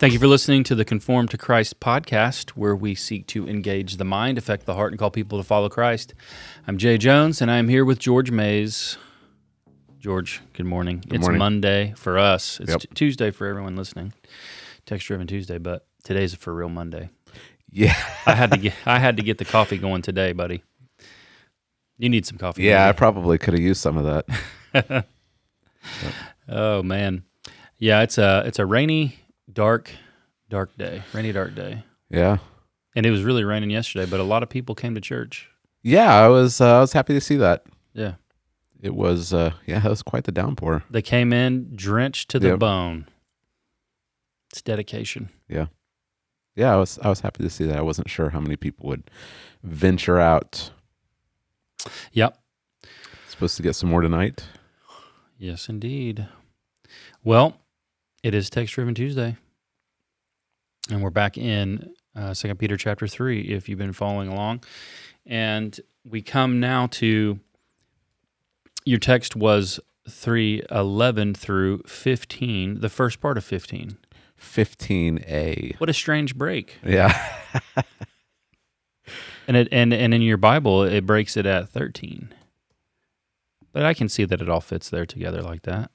Thank you for listening to the Conformed to Christ podcast, where we seek to engage the mind, affect the heart, and call people to follow Christ. I'm Jay Jones, and I'm here with George Mays. George, good morning. it's morning. Monday for us. It's Yep. t- Tuesday for everyone listening. Text driven Tuesday, but today's a for real Monday. Yeah, I had to get I had to get the coffee going today, buddy. You need some coffee. yeah. I probably could have used some of that. Oh man, yeah. It's a it's a rainy, dark, dark day. Rainy, dark day. Yeah, And it was really raining yesterday, but a lot of people came to church. yeah. I was uh, I was happy to see that. Yeah. It was uh, yeah, it was quite the downpour. They came in drenched to the Yep. bone. It's dedication. Yeah, Yeah, I was I was happy to see that. I wasn't sure how many people would venture out. Yep. Supposed to get some more tonight. Yes, indeed. Well, it is Text Driven Tuesday. And we're back in uh, 2 Peter chapter 3, if you've been following along. And we come now to your text was 311 through 15, the first part of 15. Fifteen A. What a strange break. Yeah, And it and and in your Bible it breaks it at 13. But I can see that it all fits there together like that.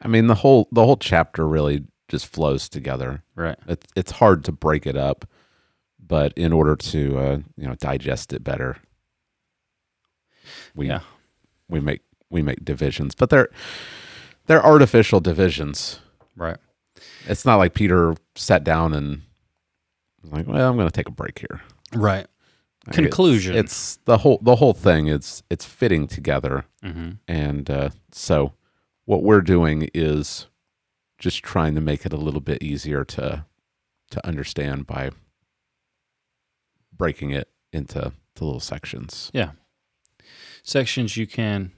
I mean the whole the whole chapter really just flows together. Right. It's it's hard to break it up, but in order to uh, you know digest it better, we Yeah. we make we make divisions, but they're they're artificial divisions. Right. It's not like Peter sat down and was like, "Well, I'm going to take a break here." Right. Like, Conclusion. It's, it's the whole the whole thing. It's it's fitting together, Mhm. and uh, so what we're doing is just trying to make it a little bit easier to to understand by breaking it into to little sections. Yeah. Sections you can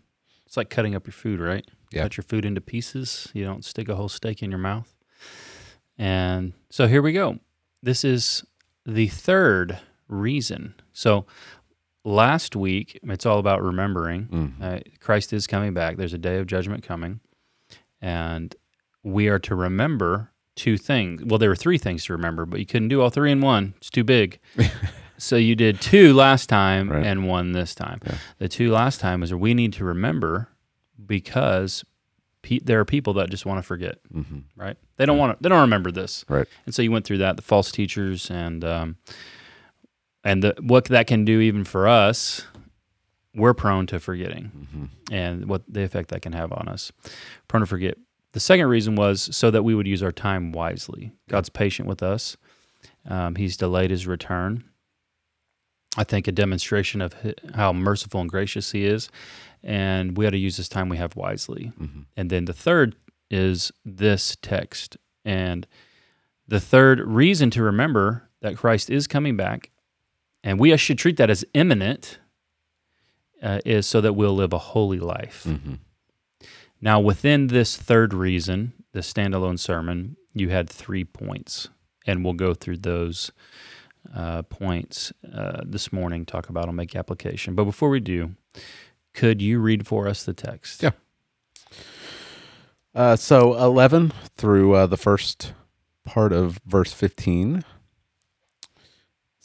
it's like cutting up your food right Yeah. cut your food into pieces you don't stick a whole steak in your mouth and so here we go this is the third reason so last week it's all about remembering Mm. uh, christ is coming back. There's a day of judgment coming. And we are to remember two things. Well there were three things to remember but you couldn't do all three in one. It's too big. So you did two last time Right. and one this time. Yeah. the two last time is we need to remember because pe- there are people that just want to forget hmm right? They don't want to they don't remember this. Right. and so you went through that the false teachers and um, and the, what that can do even for us we're prone to forgetting hmm and what the effect that can have on us. Prone to forget. The second reason was so that we would use our time wisely. God's patient with us. Um, he's delayed his return. I think a demonstration of how merciful and gracious he is, and we ought to use this time we have wisely. hmm And then the third is this text. And the third reason to remember that Christ is coming back, and we should treat that as imminent, uh, is so that we'll live a holy life. hmm Now, within this third reason, the standalone sermon, you had three points, and we'll go through those uh, points uh, this morning, talk about them, make application. But before we do, could you read for us the text? Yeah. Uh, so 11 through uh, the first part of verse 15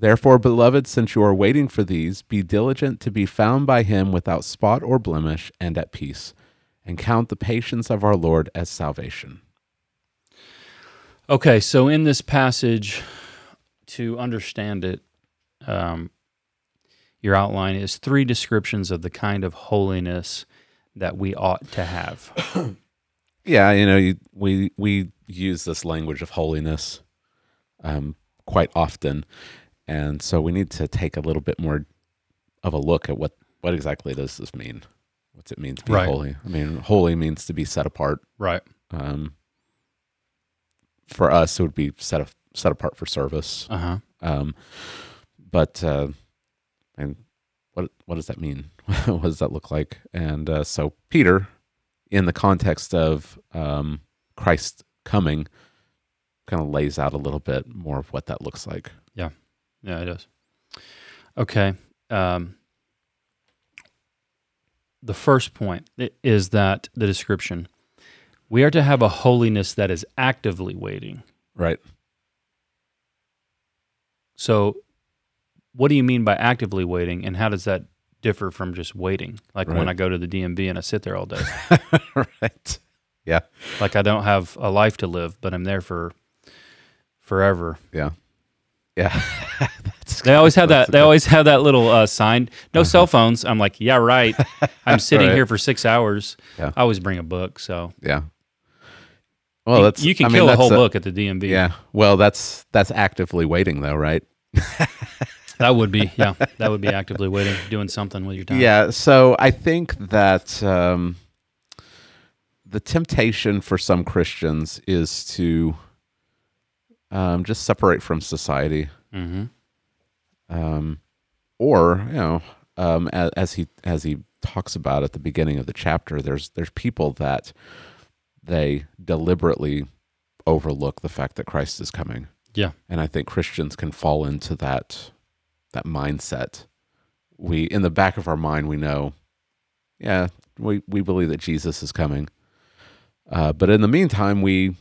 Therefore, beloved, since you are waiting for these, be diligent to be found by him without spot or blemish and at peace, and count the patience of our Lord as salvation. Okay, so in this passage, to understand it, um, your outline is three descriptions of the kind of holiness that we ought to have. Yeah, you know, you, we we use this language of holiness um, quite often, and so we need to take a little bit more of a look at what what exactly does this mean. What's it mean to be Right. holy? I mean, holy means to be set apart. right. Um, for us, it would be set set apart for service. Uh huh. Um, but uh, and what what does that mean? what does that look like? And uh, so Peter, in the context of um, Christ coming, kind of lays out a little bit more of what that looks like. Yeah, it does. Okay. Um, the first point is that the description we are to have a holiness that is actively waiting. Right. So, what do you mean by actively waiting, and how does that differ from just waiting? Like when I go to the DMV and I sit there all day, right. Yeah. like I don't have a life to live, but I'm there for forever. Yeah. Yeah. They always have that. They always have that little uh, sign. No cell phones. I'm like, yeah, right. I'm sitting Right. here for six hours. Yeah. I always bring a book, so Yeah. Well, you, that's you can I mean, kill a that's whole book at the DMV. Yeah. Well, that's that's actively waiting though, right? that would be yeah, that would be actively waiting, doing something with your time. Yeah. So I think that um, the temptation for some Christians is to um, just separate from society, Mm-hmm. um, or you know, um, as, as he as he talks about at the beginning of the chapter, there's there's people that they deliberately overlook the fact that Christ is coming. Yeah. and I think Christians can fall into that that mindset. We in the back of our mind we know, yeah, we we believe that Jesus is coming, uh, but in the meantime we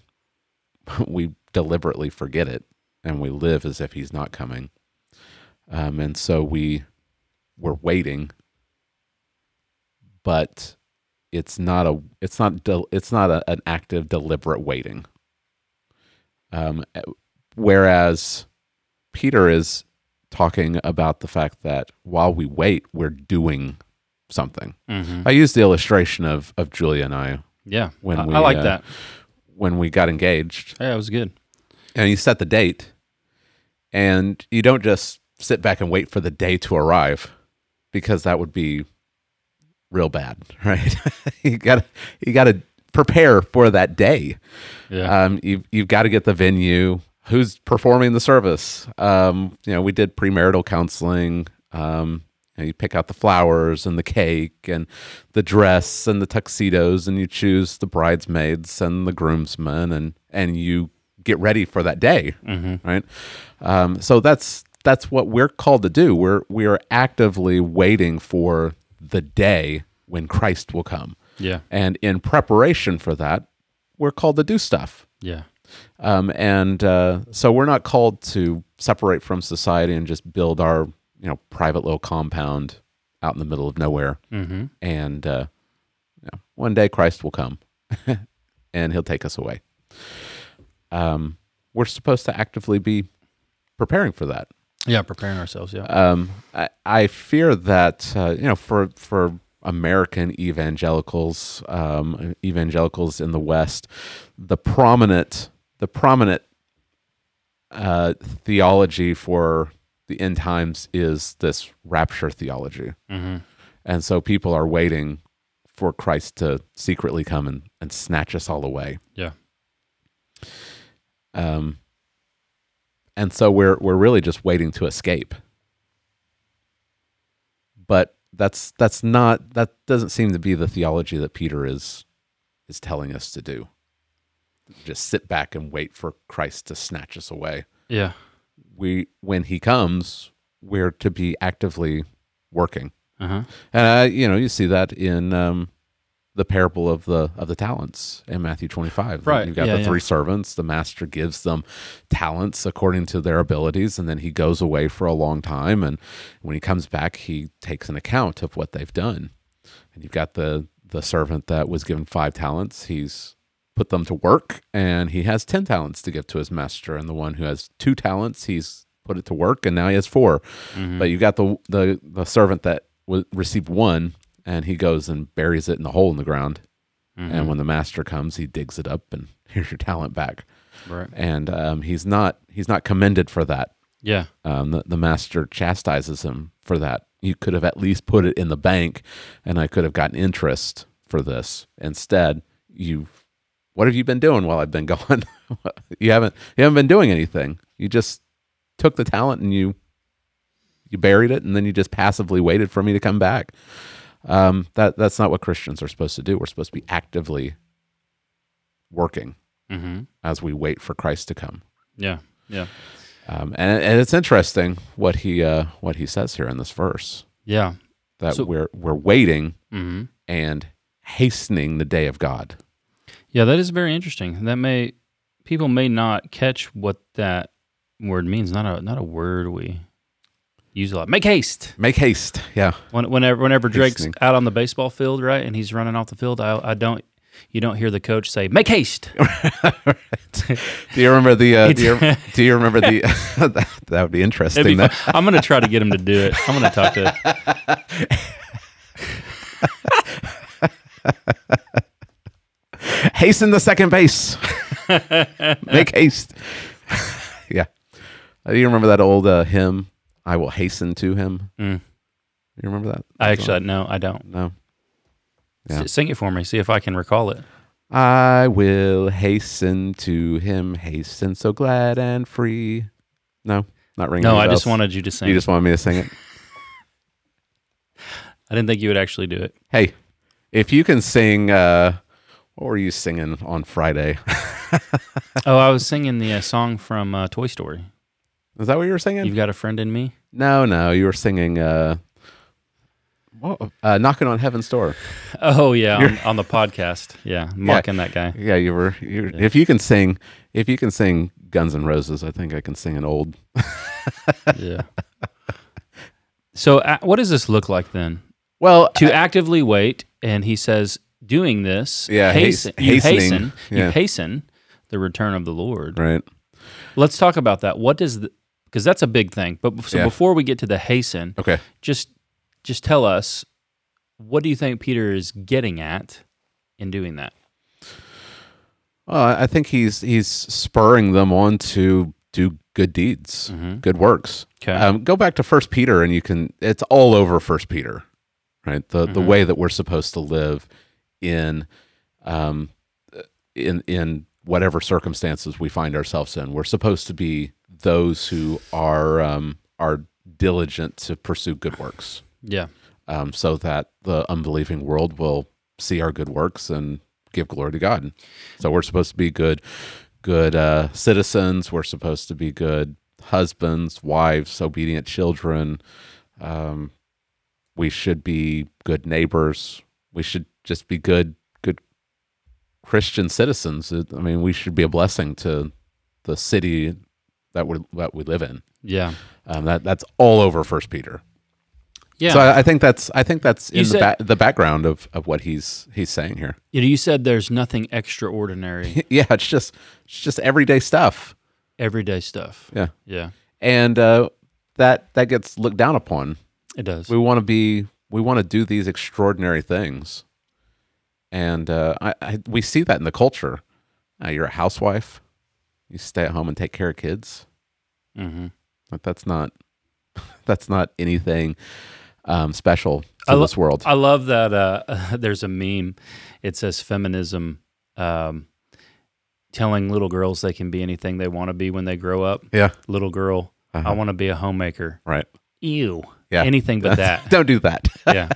we deliberately forget it and we live as if he's not coming, um, and so we we're waiting, but it's not a it's not del- it's not a, an active deliberate waiting. Um, whereas Peter is talking about the fact that while we wait, we're doing something. Mm-hmm. I used the illustration of of Julia and I Yeah. When I, we, I like uh, that. when we got engaged, Yeah, it was good. And you set the date, and you don't just sit back and wait for the day to arrive, because that would be real bad, right? you got to you got to prepare for that day. Yeah. Um, you've you've got to get the venue. Who's performing the service? Um, you know, we did premarital counseling. Um, you, know, you pick out the flowers and the cake and the dress and the tuxedos, and you choose the bridesmaids and the groomsmen, and and you get ready for that day, mm-hmm. right? Um, so that's that's what we're called to do. We're we are actively waiting for the day when Christ will come, Yeah. and in preparation for that, we're called to do stuff. Yeah. Um, and uh, so we're not called to separate from society and just build our you know private little compound out in the middle of nowhere. Mm-hmm. And uh, you know, one day Christ will come, and He'll take us away. Um, we're supposed to actively be preparing for that. Yeah. Preparing ourselves. Yeah. Um, I, I fear that uh, you know for for American evangelicals, um, evangelicals in the West, the prominent the prominent uh, theology for the end times is this rapture theology, mm-hmm. and so people are waiting for Christ to secretly come and, and snatch us all away. Yeah. Um, and so we're we're really just waiting to escape. But that's that's not that doesn't seem to be the theology that Peter is is telling us to do. Just sit back and wait for Christ to snatch us away. Yeah. We when he comes, we're to be actively working. Uh huh. And I, you know, you see that in um, the parable of the of the talents in Matthew twenty five. Right, You've got yeah, the yeah. three servants. The master gives them talents according to their abilities, and then he goes away for a long time. And when he comes back, he takes an account of what they've done. And you've got the the servant that was given five talents. He's put them to work, and he has ten talents to give to his master. And the one who has two talents, he's put it to work, and now he has 4 Mhm. But you got the the the servant that w- received one, and he goes and buries it in the hole in the ground. Mhm. And when the master comes, he digs it up, and here's your talent back. right. And um, he's not he's not commended for that. Yeah. Um, the, the master chastises him for that. You could have at least put it in the bank, and I could have gotten interest for this. Instead, you, what have you been doing while I've been gone? you haven't you haven't been doing anything. You just took the talent and you you buried it and then you just passively waited for me to come back. Um, that that's not what Christians are supposed to do. We're supposed to be actively working Mm-hmm. as we wait for Christ to come. Yeah. Yeah. Um, and, and it's interesting what he uh, what he says here in this verse Yeah. that So- we're we're waiting Mm-hmm. and hastening the day of God. Yeah, that is very interesting. That may people may not catch what that word means. Not a not a word we use a lot. Make haste. Make haste. Yeah. When, whenever whenever Drake's out on the baseball field, right, and he's running off the field, I, I don't. You don't hear the coach say "Make haste." Do you remember the? Uh, do, you, do you remember the? that, that would be interesting. Be. I'm going to try to get him to do it. I'm going to talk to. hasten the second base. Make haste. yeah. Do you remember that old uh, hymn? I will hasten to him. Mm. You remember that? I actually no, I don't. no. Yeah. S- Sing it for me. See if I can recall it. I will hasten to him, hasten so glad and free. No, not ringing. No, I just wanted you to sing. You just wanted me to sing it. I didn't think you would actually do it. Hey, if you can sing, uh, what were you singing on Friday? Oh, I was singing the uh, song from uh, Toy Story. Is that what you were singing? You've got a friend in me. No, no, you were singing uh, what, uh knocking on heaven's door. Oh yeah, on, on the podcast. Yeah, mocking that guy. Yeah, you were. You If you can sing, if you can sing Guns N' Roses, I think I can sing an old. Yeah. So, uh, what does this look like then? Well, To actively wait, and he says, doing this, Yeah, hasten, has- you hasten, yeah. you hasten the return of the Lord. right. Let's talk about that. What does the because that's a big thing. But so Yeah. before we get to the hasten, Okay. just just tell us what do you think Peter is getting at in doing that? Well, I think he's he's spurring them on to do good deeds, Mhm. good works. Okay. Um, go back to First Peter, and you can. It's all over First Peter, right? The the Mhm. way that we're supposed to live in, um, in in whatever circumstances we find ourselves in. We're supposed to be those who are um, are diligent to pursue good works, yeah. um, so that the unbelieving world will see our good works and give glory to God. So we're supposed to be good, good uh, citizens. We're supposed to be good husbands, wives, obedient children. Um, we should be good neighbors. We should just be good, good Christian citizens. It- I mean, we should be a blessing to the city that we that we live in. Yeah. Um, that that's all over First Peter. Yeah. So I, I think that's I think that's You in the, ba- the background of, of what he's he's saying here. You know, you said there's nothing extraordinary, yeah, it's just it's just everyday stuff. everyday stuff. Yeah, Yeah, and uh, that that gets looked down upon. it does. We want to be we want to do these extraordinary things, and uh, I, I we see that in the culture. Uh, you're a housewife, you stay at home and take care of kids. hmm Like that's not that's not anything um, special to lo- this world. I love that. Uh, there's a meme. It says feminism, um, telling little girls they can be anything they want to be when they grow up. yeah, Little girl, Uh-huh. I want to be a homemaker. right. Ew. Yeah. Anything but that. Don't do that. yeah.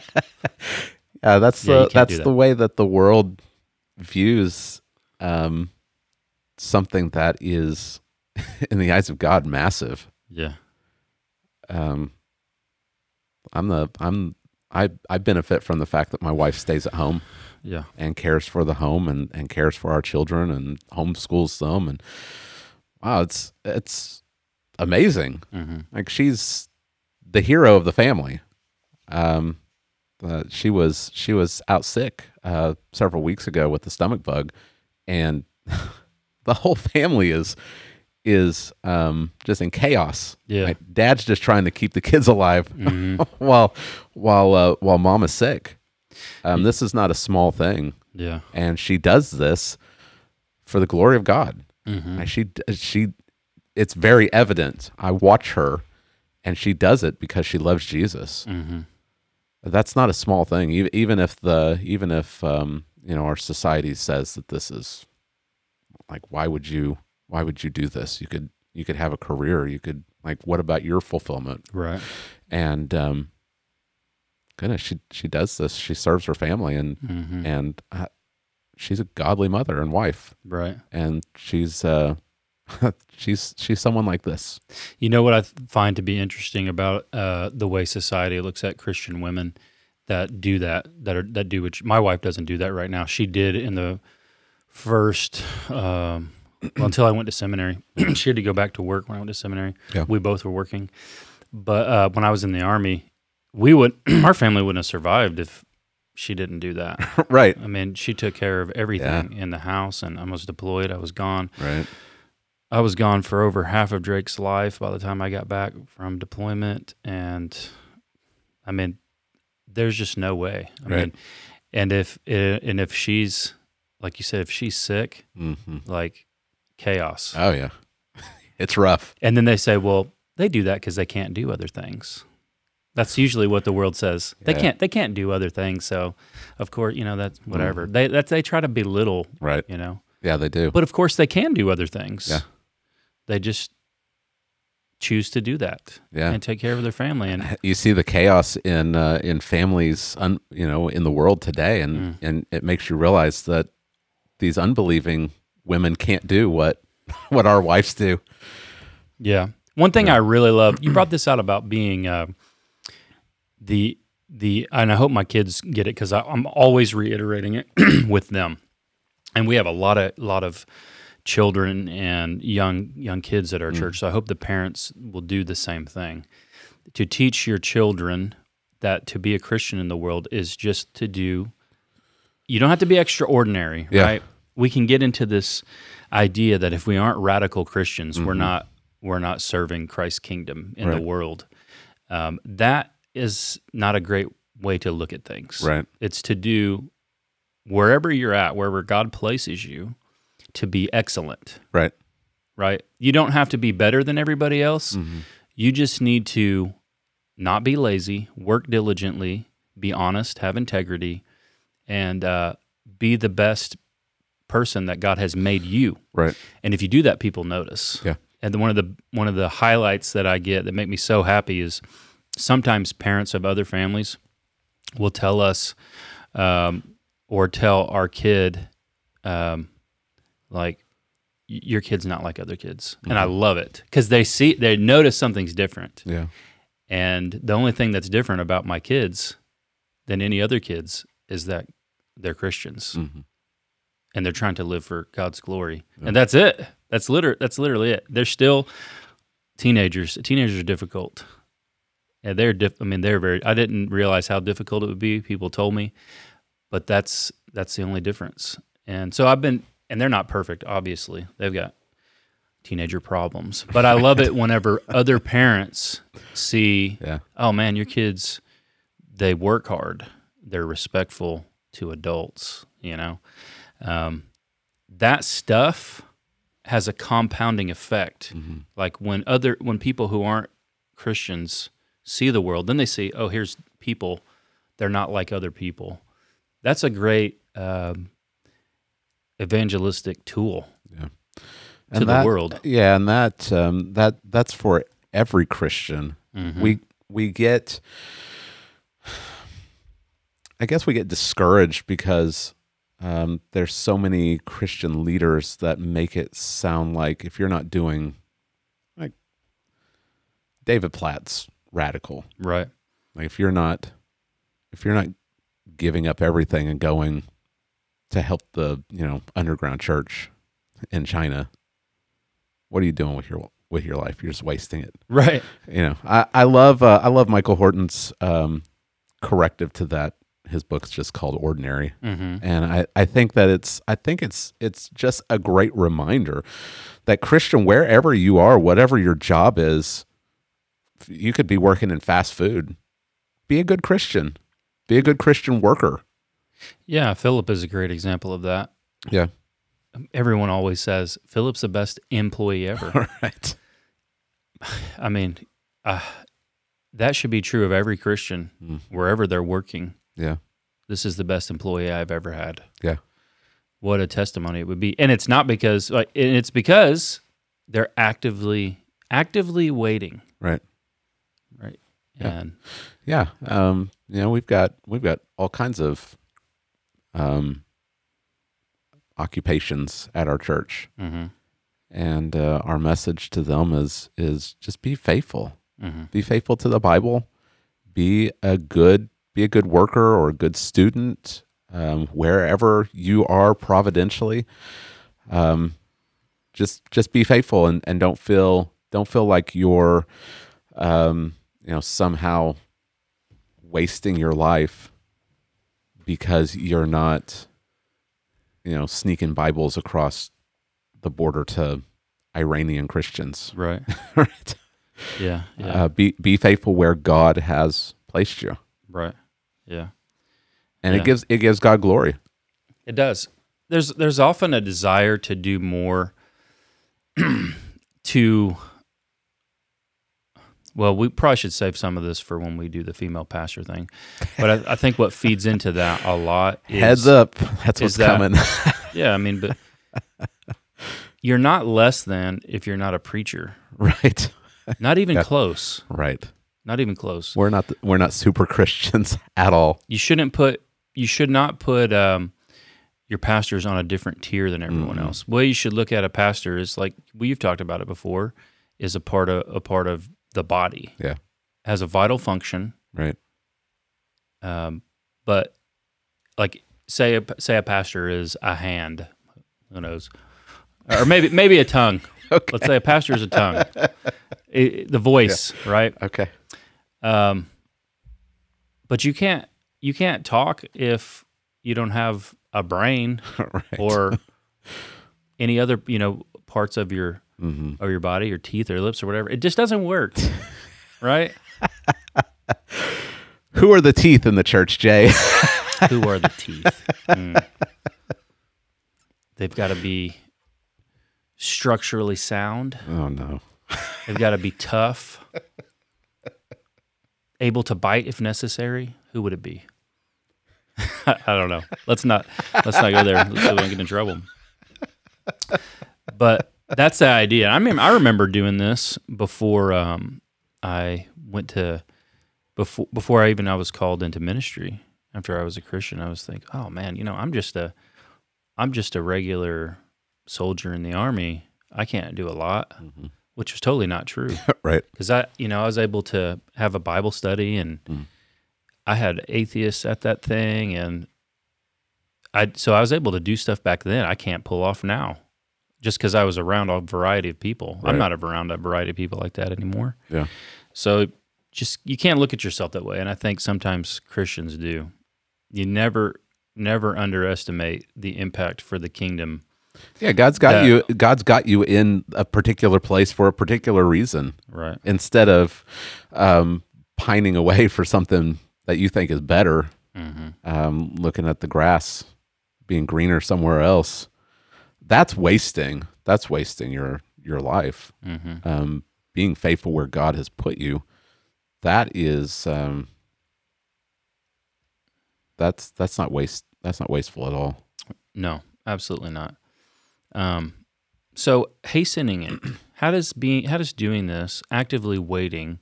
Yeah, that's Yeah, the that's that. the way that the world views um, something that is, in the eyes of God, massive. Yeah. Um, I'm the I'm I I benefit from the fact that my wife stays at home Yeah. and cares for the home and and cares for our children and homeschools them and wow, it's it's amazing. hmm Like she's the hero of the family. Um, uh, she was she was out sick uh, several weeks ago with the stomach bug, and the whole family is is um, just in chaos. Yeah. Right? Dad's just trying to keep the kids alive hmm while while uh, while mom is sick. Um, this is not a small thing, Yeah. and she does this for the glory of God. hmm Like, She she it's very evident. I watch her and she does it because she loves Jesus. hmm That's not a small thing. Even even if the even if um, you know our society says that this is like why would you why would you do this? You could you could have a career, you could Like, what about your fulfillment? Right. And um, goodness, she she does this. She serves her family, and hmm and uh, she's a godly mother and wife, Right. and she's uh, she's she's someone like this. You know what I find to be interesting about uh, the way society looks at Christian women that do that that are that do which my wife doesn't do that right now. She did in the first um, well until I went to seminary. she had to go back to work when I went to seminary. Yeah. We both were working, but uh, when I was in the army, we would our family wouldn't have survived if she didn't do that. right, I mean, she took care of everything in the house, and I was deployed. I was gone. right, I was gone for over half of Drake's life by the time I got back from deployment, and I mean, there's just no way. I Right. mean, and if and if she's like you said, if she's sick, hmm like chaos. Oh yeah, it's rough. And then they say, well, they do that because they can't do other things. That's usually what the world says. They Yeah. can't. They can't do other things. So, of course, you know that's whatever. Mm-hmm. They that they try to belittle. Right. You know, Yeah, they do. but of course they can do other things. Yeah. They just choose to do that Yeah. and take care of their family. And you see the chaos in uh, in families, un, you know, in the world today, and Mm. and it makes you realize that these unbelieving women can't do what what our wives do. yeah, one thing I really love. You brought this out about being uh, the the, and I hope my kids get it because I'm always reiterating it with them. And we have a lot of lot of children and young young kids at our church. So I hope the parents will do the same thing to teach your children that to be a Christian in the world is just to do. You don't have to be extraordinary, Yeah. right? We can get into this idea that if we aren't radical Christians, we're not we're not serving Christ's kingdom in Right. the world. Um, that is not a great way to look at things. Right. It's to do wherever you're at, wherever God places you, to be excellent Right. right? You don't have to be better than everybody else. You just need to not be lazy, work diligently, be honest, have integrity, and uh, be the best person that God has made you. Right. And if you do that, people notice. Yeah. And one of the one of the highlights that I get that make me so happy is sometimes parents of other families will tell us um, or tell our kid um, like your kid's not like other kids. And i love it because they see they notice something's different. Yeah. and the only thing that's different about my kids than any other kids is that they're christians. Mhm. and they're trying to live for god's glory. And that's it. That's liter- that's literally it. They're still teenagers. Teenagers are difficult. Yeah they're diff- i mean they're very i didn't realize how difficult it would be people told me. But that's that's the only difference. And so i've been and they're not perfect obviously. They've got teenager problems. But i love it whenever other parents see Yeah. oh man your kids they work hard. They're respectful to adults you know? Um, that stuff has a compounding effect. Like when other when people who aren't christians see the world then they see oh here's people. They're not like other people. That's a great um, evangelistic tool Yeah. to the that, world. Yeah, and that um, that that's for every Christian. Mm-hmm. We we get I guess we get discouraged because um, there's so many Christian leaders that make it sound like if you're not doing like David Platt's radical, right like if you're not if you're not giving up everything and going to help the you know underground church in China, what are you doing with your with your life? You're just wasting it. right You know, I I love uh, I love Michael Horton's um, corrective to that. His book's just called Ordinary, mm-hmm. and I I think that it's I think it's it's just a great reminder that Christian wherever you are, whatever your job is, you could be working in fast food. Be a good Christian. Be a good Christian worker. Yeah philip is a great example of that Yeah. everyone always says philip's the best employee ever right. I mean, uh, that should be true of every Christian Mm. wherever they're working. Yeah. This is the best employee I've ever had. Yeah. What a testimony it would be. And it's not because like and it's because they're actively actively waiting, Right. right? Yeah. And Yeah. Um, you know, we've got we've got all kinds of um occupations at our church. hmm And uh, our message to them is is just be faithful. hmm Be faithful to the Bible. Be a good be a good worker or a good student um, wherever you are providentially. Um, just just be faithful and, and don't feel don't feel like you're um, you know somehow wasting your life because you're not you know sneaking Bibles across the border to Iranian Christians. right, right. yeah, yeah, Uh, be be faithful where God has placed you, right, yeah. and Yeah. it gives it gives God glory. It does. There's there's often a desire to do more to well, we probably should save some of this for when we do the female pastor thing. But I, I think what feeds into that a lot is Heads up, that's what's that- coming. Yeah, I mean, but you're not less than if you're not a preacher. right, Not even Yeah. close. right. Not even close. We're not we're not super Christians at all. You shouldn't put you should not put um, your pastors on a different tier than everyone Mhm. else. Way you should look at a pastor is like we've talked about it before, is a part of a part of the body. Yeah. Has a vital function. Right, Um, but like say a, say a pastor is a hand, who knows, or maybe maybe a tongue. Okay. Let's say a pastor is a tongue, I- the voice, right? okay, Um, but you can't you can't talk if you don't have a brain right. or any other you know parts of your hmm of your body, your teeth or lips or whatever. It just doesn't work, right? Who are the teeth in the church, Jay? Who are the teeth? Mm. They've got to be structurally sound. oh no, They've got to be tough, able to bite if necessary. Who would it be? I don't know. Let's not let's not go there. Let's so we don't get in trouble. But that's the idea. I mean, I remember doing this before um, I went to before before I even I was called into ministry. After I was a Christian, I was thinking, oh man, you know, I'm just a I'm just a regular soldier in the army. I can't do a lot Mhm. which was totally not true right, because I, you know, I was able to have a Bible study and Mm. I had atheists at that thing, and I so I was able to do stuff back then I can't pull off now, just because I was around a variety of people. Right. I'm not around a variety of people like that anymore. Yeah. So just you can't look at yourself that way, and I think sometimes Christians do. You never, never underestimate the impact for the kingdom. yeah. God's got That- you. God's got you in a particular place for a particular reason. Right. Instead of um, pining away for something that you think is better, hmm um, looking at the grass being greener somewhere else, that's wasting. That's wasting your your life. hmm Um, being faithful where God has put you, that is um, that's that's not waste. That's not wasteful at all. No, absolutely not. Um, so hastening it. How does being how does doing this actively waiting?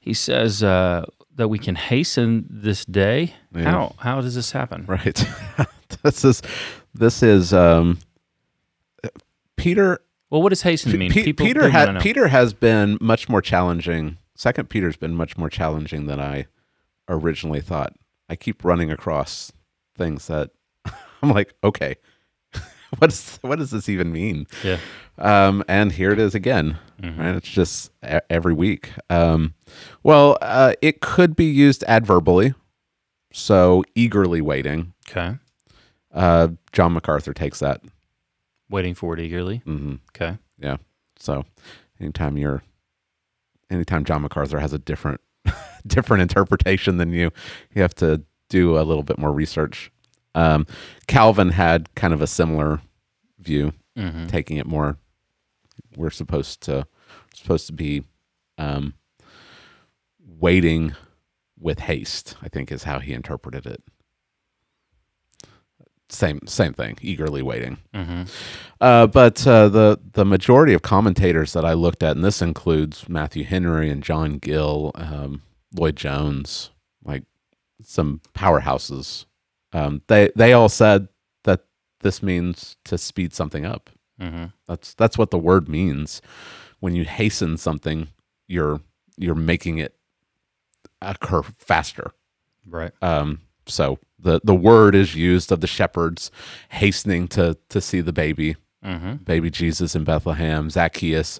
He says uh, that we can hasten this day. Yeah. How how does this happen? Right. this is this is um, Peter. Well, what does hasten mean? Pe- People- Peter had. Peter has been much more challenging. Second Peter's been much more challenging than I originally thought. I keep running across things that I'm like, okay, what's what does this even mean? Yeah. Um, and here it is again. Mhm. Right? It's just e- every week. Um, well, uh, it could be used adverbally, so eagerly waiting. Okay. Uh, John MacArthur takes that. Waiting for it eagerly. hmm Okay. Yeah. So anytime you're, anytime John MacArthur has a different, different interpretation than you, you have to do a little bit more research. Um, Calvin had kind of a similar view, hmm taking it more. We're supposed to supposed to be um, waiting with haste. I think is how he interpreted it. Same same thing, eagerly waiting. Mm-hmm. Uh, but uh, the the majority of commentators that I looked at, and this includes Matthew Henry and John Gill, um, Lloyd Jones, like some powerhouses, um, they they all said that this means to speed something up. Mm-hmm. That's that's what the word means. When you hasten something, you're you're making it occur faster. Right. Um, so the the word is used of the shepherds hastening to to see the baby, Mm-hmm. baby Jesus in Bethlehem. Zacchaeus,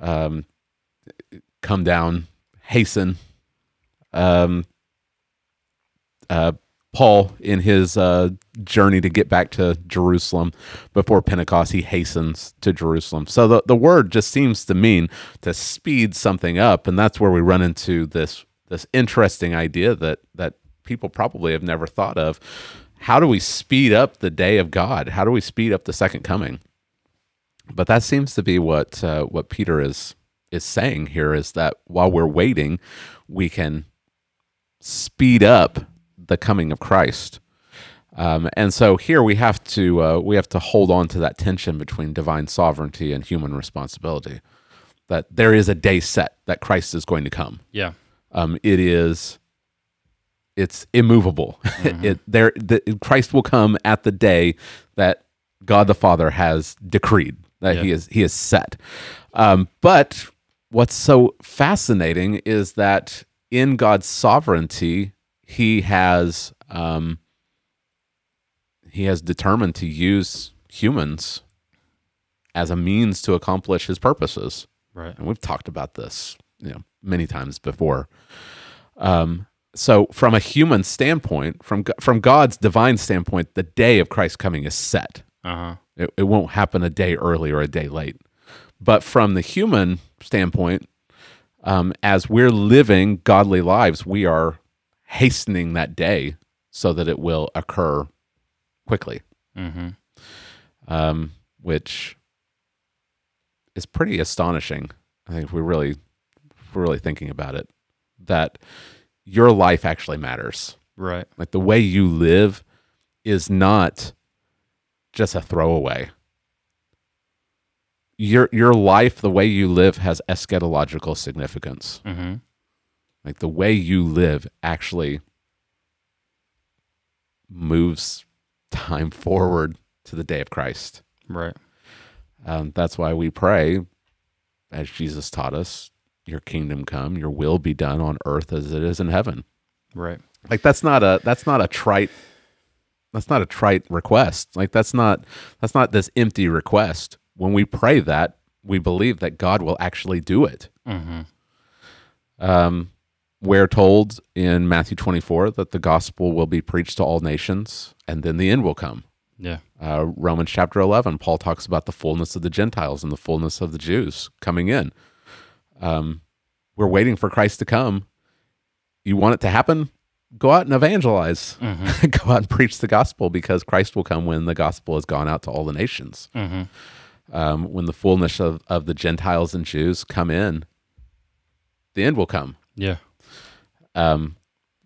um, come down, hasten. Um, uh, Paul in his uh, journey to get back to Jerusalem before Pentecost, he hastens to Jerusalem. So the, the word just seems to mean to speed something up, and that's where we run into this this interesting idea that that people probably have never thought of. How do we speed up the day of God? How do we speed up the second coming? But that seems to be what uh, what Peter is is saying here is that while we're waiting, we can speed up the coming of Christ. Um, and so here we have to uh, we have to hold on to that tension between divine sovereignty and human responsibility. That there is a day set that Christ is going to come. Yeah. Um, it is it's immovable. it there the, Christ will come at the day that God the Father has decreed that he is he is set. Um, but what's so fascinating is that in God's sovereignty, He has um, He has determined to use humans as a means to accomplish His purposes Right. and we've talked about this you know many times before um, so from a human standpoint from from god's divine standpoint the day of christ's coming is set Uh huh. it, it won't happen a day early or a day late but from the human standpoint um, as we're living godly lives we are hastening that day so that it will occur quickly Mm-hmm. um, which is pretty astonishing. I think if we really, if we're really thinking about it, that your life actually matters. Right. Like the way you live is not just a throwaway. Your your life, the way you live, has eschatological significance. Mm-hmm. Like the way you live actually moves time forward to the day of Christ. Right. Um, that's why we pray, as Jesus taught us, "Your kingdom come, Your will be done on earth as it is in heaven." Right. Like that's not a that's not a trite that's not a trite request. Like that's not that's not this empty request. When we pray that, we believe that God will actually do it. Mm-hmm. Um, we're told in Matthew 24 that the gospel will be preached to all nations, and then the end will come. Yeah. uh, Romans chapter 11, Paul talks about the fullness of the Gentiles and the fullness of the Jews coming in. Um, we're waiting for Christ to come. You want it to happen? Go out and evangelize. Mm-hmm. Go out and preach the gospel because Christ will come when the gospel has gone out to all the nations. Mm-hmm. Um, when the fullness of, of the Gentiles and Jews come in, the end will come. Yeah. Um,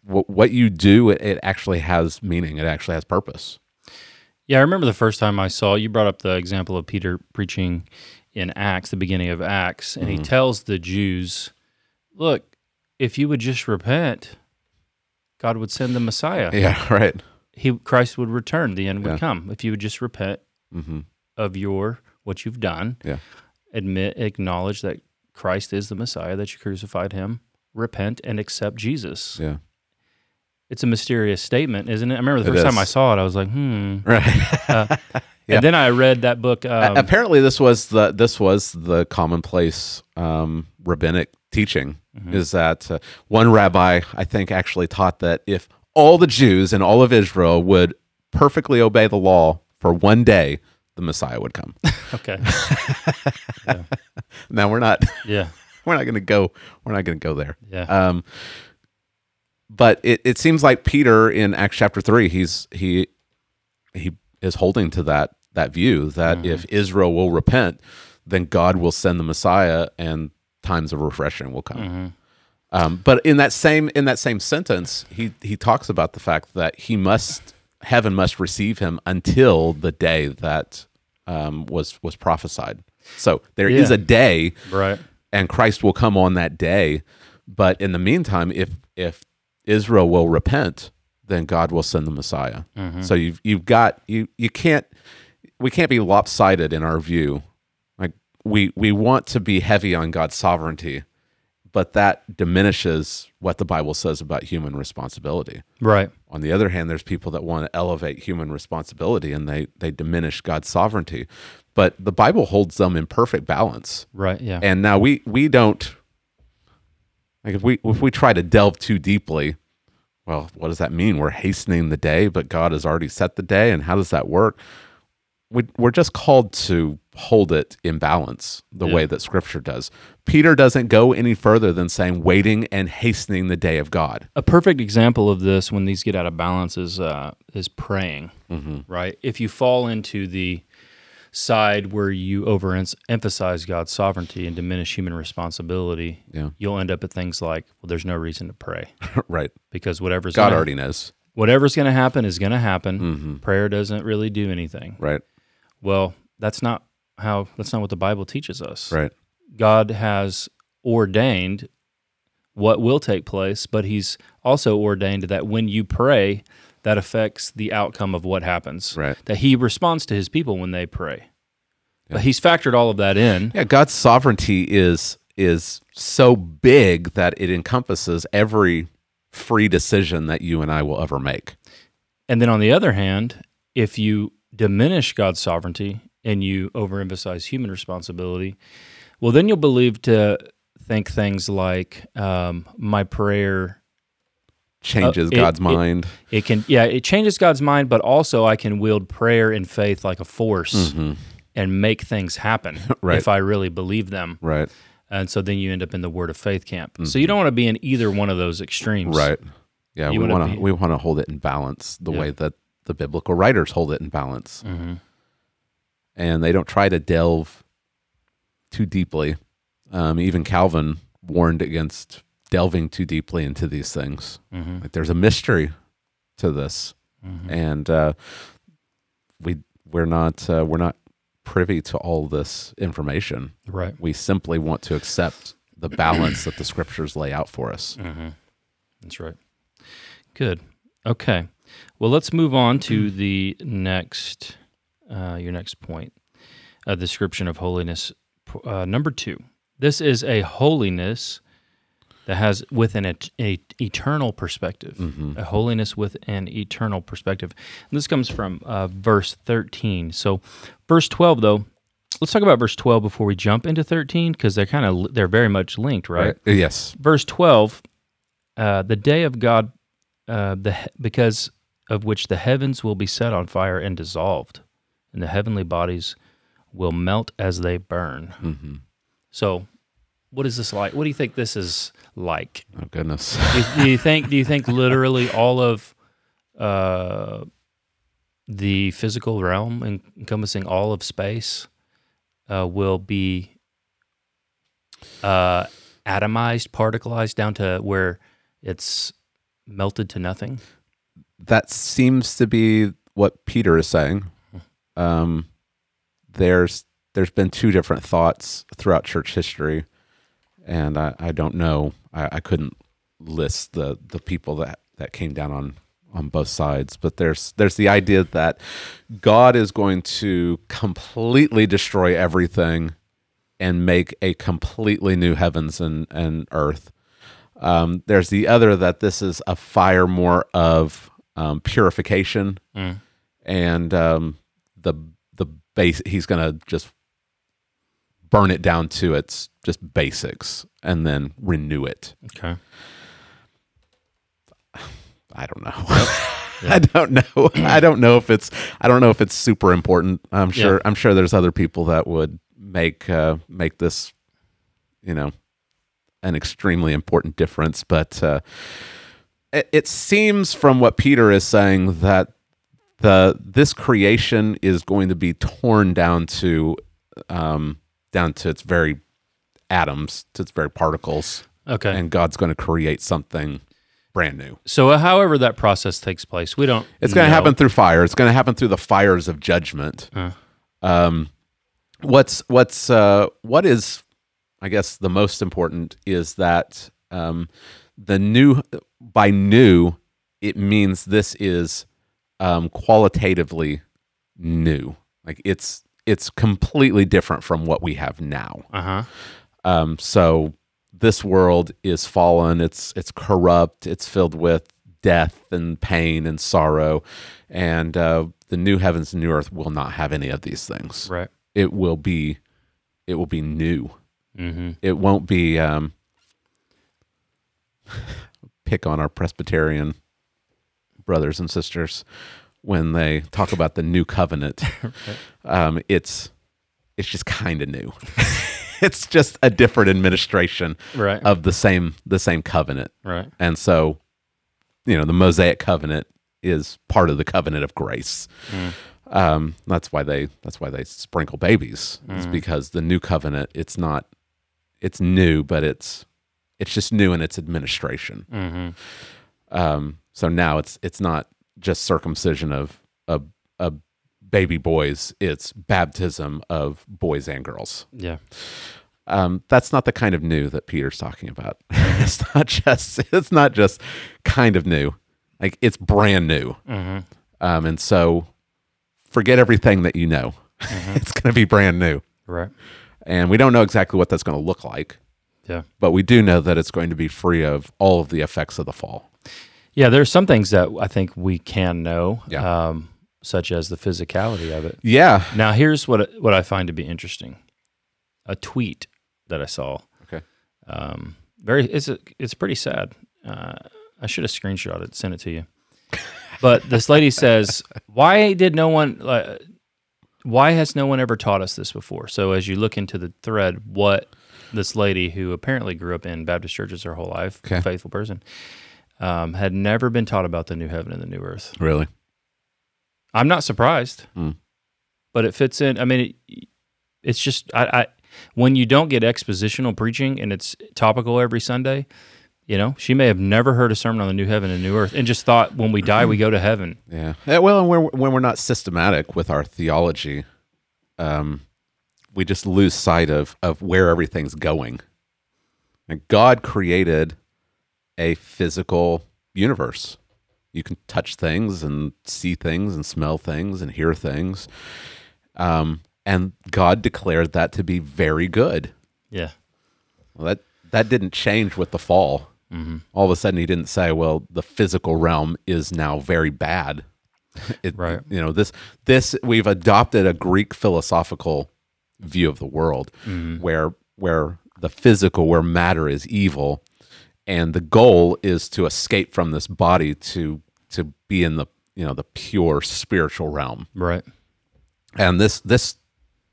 what, what you do, it, it actually has meaning, it actually has purpose. Yeah, I remember the first time I saw you brought up the example of Peter preaching in Acts, the beginning of Acts, and he tells the Jews, "Look, if you would just repent, God would send the Messiah. Yeah, right. He Christ would return. The end would Yeah. come if you would just repent hmm of your what you've done. Yeah. Admit, acknowledge that Christ is the Messiah, that you crucified him. Repent and accept Jesus. Yeah. It's a mysterious statement, isn't it? I remember the It first time I saw it, I was like, hmm. Right. Uh, Yeah. And then I read that book. Um, apparently this was the this was the commonplace um, rabbinic teaching Mm-hmm. is that uh, one rabbi I think actually taught that if all the Jews in all of Israel would perfectly obey the law for one day the Messiah would come. okay. now we're not Yeah. we're not going to go we're not going to go there. Yeah. Um, but it, it seems like Peter in Acts chapter three, he's he he is holding to that that view that if Israel will repent, then God will send the Messiah and times of refreshing will come. Um, but in that same in that same sentence, he he talks about the fact that he must heaven must receive him until the day that um, was was prophesied. So there is Yeah. a day, Right. and Christ will come on that day. But in the meantime, if if Israel will repent, then God will send the Messiah. Mm-hmm. So you've you've got you you can't we can't be lopsided in our view. Like we we want to be heavy on God's sovereignty, but that diminishes what the Bible says about human responsibility. Right. On the other hand, there's people that want to elevate human responsibility and they they diminish God's sovereignty. But the Bible holds them in perfect balance. Right. Yeah. And now we we don't like if we if we try to delve too deeply, well, what does that mean? We're hastening the day, but God has already set the day, and how does that work? We, we're just called to hold it in balance the Yeah. way that Scripture does. Peter doesn't go any further than saying waiting and hastening the day of God. a perfect example of this when these get out of balance is uh, is praying. Right. If you fall into the side where you overemphasize God's sovereignty and diminish human responsibility, Yeah. you'll end up at things like, well, there's no reason to pray right. because whatever's God gonna, already knows. whatever's going to happen is going to happen. Mm-hmm. Prayer doesn't really do anything. Right. Well, that's not how. That's not what the Bible teaches us. Right. God has ordained what will take place, but He's also ordained that when you pray, that affects the outcome of what happens. Right. That He responds to His people when they pray. But He's factored all of that in. Yeah, God's sovereignty is is so big that it encompasses every free decision that you and I will ever make. And then on the other hand, if you diminish God's sovereignty and you overemphasize human responsibility, well, then you'll believe to think things like um, my prayer Changes Uh, it- God's mind. It can, yeah, it changes God's mind, but also I can wield prayer and faith like a force and make things happen Mm-hmm. Right. if I really believe them. right. And so then you end up in the word of faith camp. So you don't want to be in either one of those extremes. Mm-hmm. Right. Yeah, You we wanna be- we want to hold it in balance the Yeah. way that the biblical writers hold it in balance. hmm And they don't try to delve too deeply. Um, even Calvin warned against delving too deeply into these things. hmm Like there's a mystery to this. hmm and uh, we we're not uh, we're not privy to all this information. Right. We simply want to accept the balance that the scriptures lay out for us. hmm That's right. Good. Okay. Well, let's move on to the next, uh, your next point, a description of holiness. Uh, number two. This is a holiness that has with an a eternal perspective, Mm-hmm. a holiness with an eternal perspective. And this comes from uh, verse thirteen. So, verse twelve, though. Let's talk about verse twelve before we jump into thirteen, because they're kind of they're very much linked, right? Uh, Yes. verse 12 uh, the day of god uh, the because of which the heavens will be set on fire and dissolved and the heavenly bodies will melt as they burn hmm so what is this like what do you think this is like Oh goodness. do, you- do you think do you think literally all of uh, the physical realm encompassing all of space uh, will be uh, atomized, particleized down to where it's melted to nothing. that seems to be what Peter is saying. Um, there's there's been two different thoughts throughout church history, and I, I don't know. I, I couldn't list the the people that that came down on on both sides, but there's there's the idea that God is going to completely destroy everything and make a completely new heavens and and earth. Um, there's the other that this is a fire more of um, purification Mm. and um, the the base. He's gonna just burn it down to its just basics and then renew it. Okay. I don't know. I don't know. I don't know if it's. I don't know if it's super important. I'm sure. Yeah. I'm sure there's other people that would make uh, make this, you know, an extremely important difference. But uh, it, it seems from what Peter is saying that the this creation is going to be torn down to um, down to its very atoms, to its very particles, Okay. and God's going to create something brand new. So, uh, however that process takes place, we don't. It's going to happen through fire. It's going to happen through the fires of judgment. Uh. Um, what's what's uh, what is, I guess, the most important is that um, the new by new it means this is um, qualitatively new. Like it's it's completely different from what we have now. Uh huh. Um, so this world is fallen. It's it's corrupt. It's filled with death and pain and sorrow, and uh, the new heavens and new earth will not have any of these things. Right. It will be, it will be new. Mm-hmm. It won't be. Um, pick on our Presbyterian brothers and sisters when they talk about the new covenant. um, it's it's just kind of new. it's just a different administration Right. of the same the same covenant. right. And so, you know, the Mosaic covenant is part of the covenant of grace. Um, that's why they that's why they sprinkle babies. It's because the new covenant it's not it's new, but it's it's just new in its administration. Mm-hmm. Um, so now it's it's not just circumcision of a, a baby boys; it's baptism of boys and girls. Yeah. Um, that's not the kind of new that Peter's talking about. it's not just it's not just kind of new, like it's brand new. Mm-hmm. Um, and so forget everything that you know. it's going to be brand new, Right. and we don't know exactly what that's going to look like, Yeah. but we do know that it's going to be free of all of the effects of the fall. Yeah. There's some things that I think we can know, Yeah. um, such as the physicality of it. Yeah. Now, here's what what I find to be interesting: a tweet that I saw. Okay. Um, very, it's a, it's pretty sad. Uh, I should have screenshot it, sent it to you. But this lady says, "Why did no one? Uh, why has no one ever taught us this before?" So, as you look into the thread, what this lady who apparently grew up in Baptist churches her whole life, Okay. faithful person, um, had never been taught about the new heaven and the new earth. Really? I'm not surprised, Hmm. but it fits in. I mean, it, it's just I, I when you don't get expositional preaching and it's topical every Sunday. You know, she may have never heard a sermon on the new heaven and new earth, and just thought when we die we go to heaven. Yeah. Eh, Well, and when, when we're not systematic with our theology, um, we just lose sight of of where everything's going. And God created a physical universe. You can touch things and see things and smell things and hear things. Um, and God declared that to be very good. Yeah, Well, that that didn't change with the fall. All of a sudden, he didn't say, "Well, the physical realm is now very bad." It, Right. You know this. This we've adopted a Greek philosophical view of the world, where where the physical, where matter is evil, and the goal is to escape from this body to to be in the you know the pure spiritual realm. Right. and this this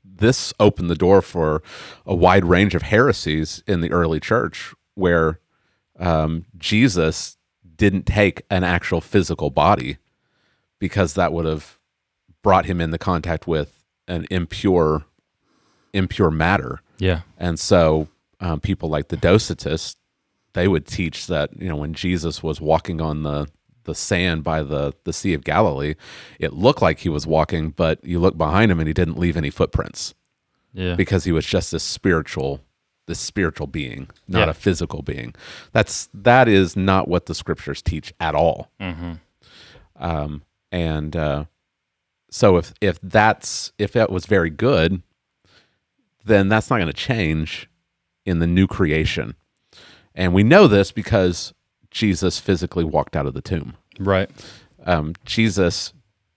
this opened the door for a wide range of heresies in the early church where um, jesus didn't take an actual physical body because that would have brought him into contact with an impure impure matter. Yeah, and so um, people like the Docetists, they would teach that you know when Jesus was walking on the the sand by the the Sea of Galilee, it looked like he was walking, but you look behind him and he didn't leave any footprints yeah, because he was just this spiritual this spiritual being, not Yeah. a physical being. That's that is not what the scriptures teach at all. mm-hmm. Um, and uh, so if if that's if that was very good, then that's not going to change in the new creation. And we know this because Jesus physically walked out of the tomb. right. Um, Jesus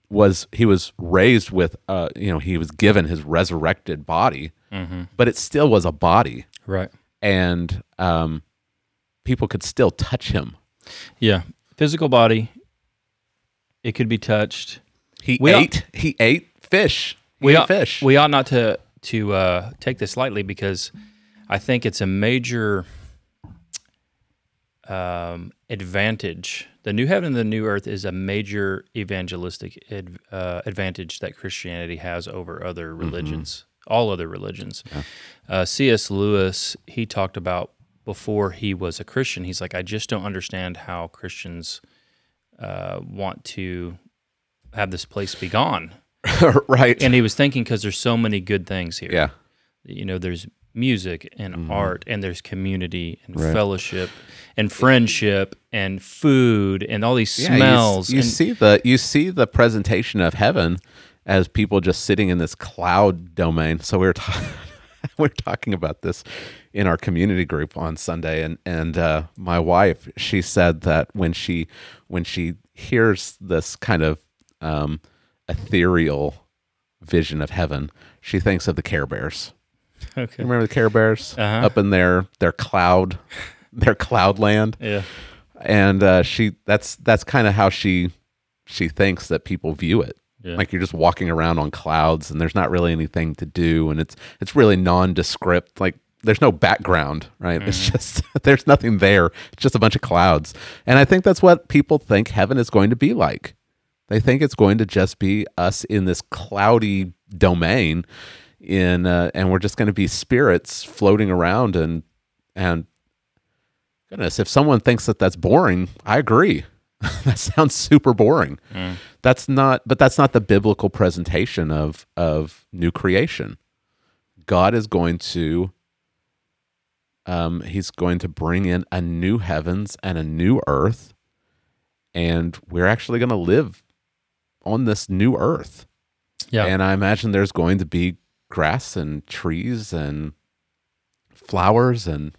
was he was raised with uh, you know he was given his resurrected body, Mm-hmm. but it still was a body, Right. and um, people could still touch him. Yeah, physical body. It could be touched. He We ate he ate fish. He we ate ought, fish. We ought not to to uh, take this lightly because I think it's a major um, advantage. The new heaven and the new earth is a major evangelistic ad, uh, advantage that Christianity has over other religions, all other religions. Uh, C.S. Lewis he talked about before he was a Christian. He's like, I just don't understand how Christians uh, want to have this place be gone. right. And he was thinking because there's so many good things here. yeah. You know, there's music and art, and there's community and Mm-hmm. Right. fellowship and friendship and food and all these Yeah, you smells. You, and, see the you see the presentation of heaven as people just sitting in this cloud domain. So we were talking we were talking about this in our community group on Sunday, and and uh, my wife she said that when she when she hears this kind of um, ethereal vision of heaven, she thinks of the Care Bears. Okay. You remember the Care Bears Uh-huh. up in their their cloud their cloud land? Yeah. and uh, she that's that's kind of how she she thinks that people view it Yeah. like you're just walking around on clouds and there's not really anything to do and it's it's really nondescript like there's no background right it's just there's nothing there it's just a bunch of clouds and i think that's what people think heaven is going to be like they think it's going to just be us in this cloudy domain in uh, and we're just going to be spirits floating around and and goodness if someone thinks that that's boring i agree. That sounds super boring. That's not but that's not the biblical presentation of of new creation. God is going to um he's going to bring in a new heavens and a new earth and we're actually going to live on this new earth. Yeah. and i imagine there's going to be grass and trees and flowers and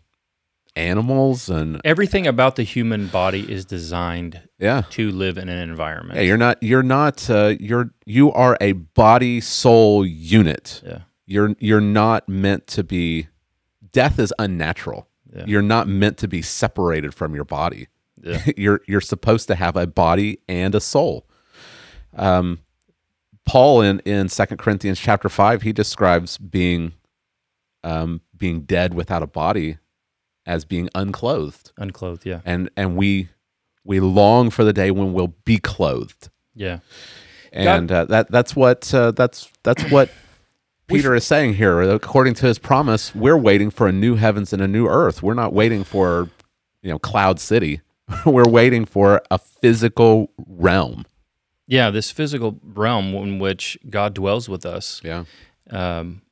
animals and Everything about the human body is designed yeah to live in an environment. yeah you're not you're not uh, you're you are a body soul unit yeah. you're you're not meant to be death is unnatural Yeah. you're not meant to be separated from your body Yeah. you're you're supposed to have a body and a soul um paul in in second corinthians chapter 5 he describes being um being dead without a body as being unclothed Unclothed. Yeah. and and we we long for the day when we'll be clothed Yeah. and uh, that that's what uh, that's that's what Peter is saying here. According to his promise, we're waiting for a new heavens and a new earth. We're not waiting for you know cloud city. we're waiting for a physical realm. Yeah. This physical realm in which God dwells with us. Yeah, um,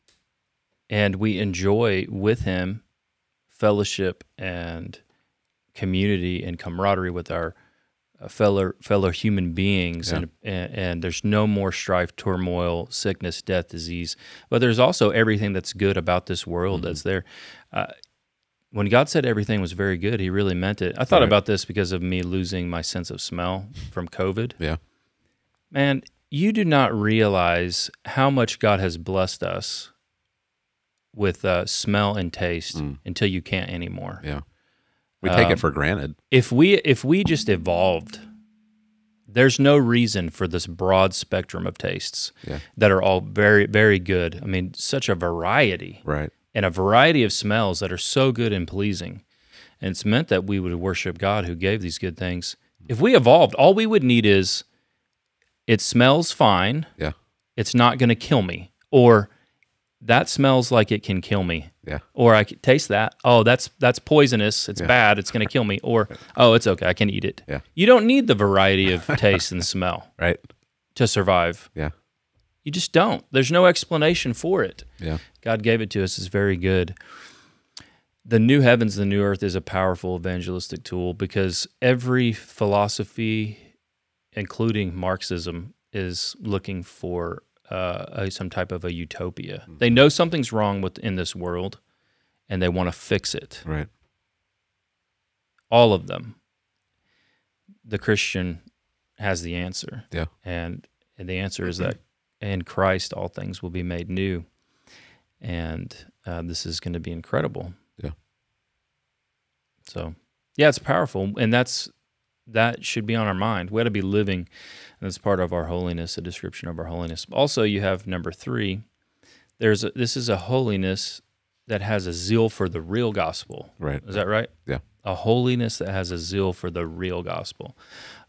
and we enjoy with him fellowship and community and camaraderie with our uh, fellow fellow human beings Yeah. and, and and there's no more strife turmoil sickness death disease but there's also everything that's good about this world Mm-hmm. that's there uh, when God said everything was very good, He really meant it. I thought Right. about this because of me losing my sense of smell from COVID. yeah, Man, you do not realize how much God has blessed us with uh, smell and taste Mm. until you can't anymore. yeah. We take Um, it for granted. If we if we just evolved, there's no reason for this broad spectrum of tastes Yeah. that are all very very good. I mean, such a variety Right. and a variety of smells that are so good and pleasing. And it's meant that we would worship God who gave these good things. If we evolved, all we would need is it smells fine. Yeah. It's not going to kill me. Or that smells like it can kill me. Yeah. Or I can taste that. Oh, that's that's poisonous. It's Yeah. bad. It's going to kill me. Or oh, it's okay. I can eat it. Yeah. You don't need the variety of taste and smell Right. to survive. Yeah. You just don't. There's no explanation for it. Yeah. God gave it to us It's very good. The new heavens, the new earth is a powerful evangelistic tool because every philosophy, including Marxism, is looking for uh, a, some type of a utopia. They know something's wrong within this world, and they want to fix it. Right. All of them. The Christian has the answer. Yeah. And, and the answer is that in Christ all things will be made new. And uh, this is going to be incredible. Yeah. So, yeah, it's powerful. And that's that should be on our mind. We ought to be living, and that's part of our holiness, a description of our holiness. Also, you have number three. There's a, this is a holiness that has a zeal for the real gospel. Right. Is that right? Yeah. A holiness that has a zeal for the real gospel.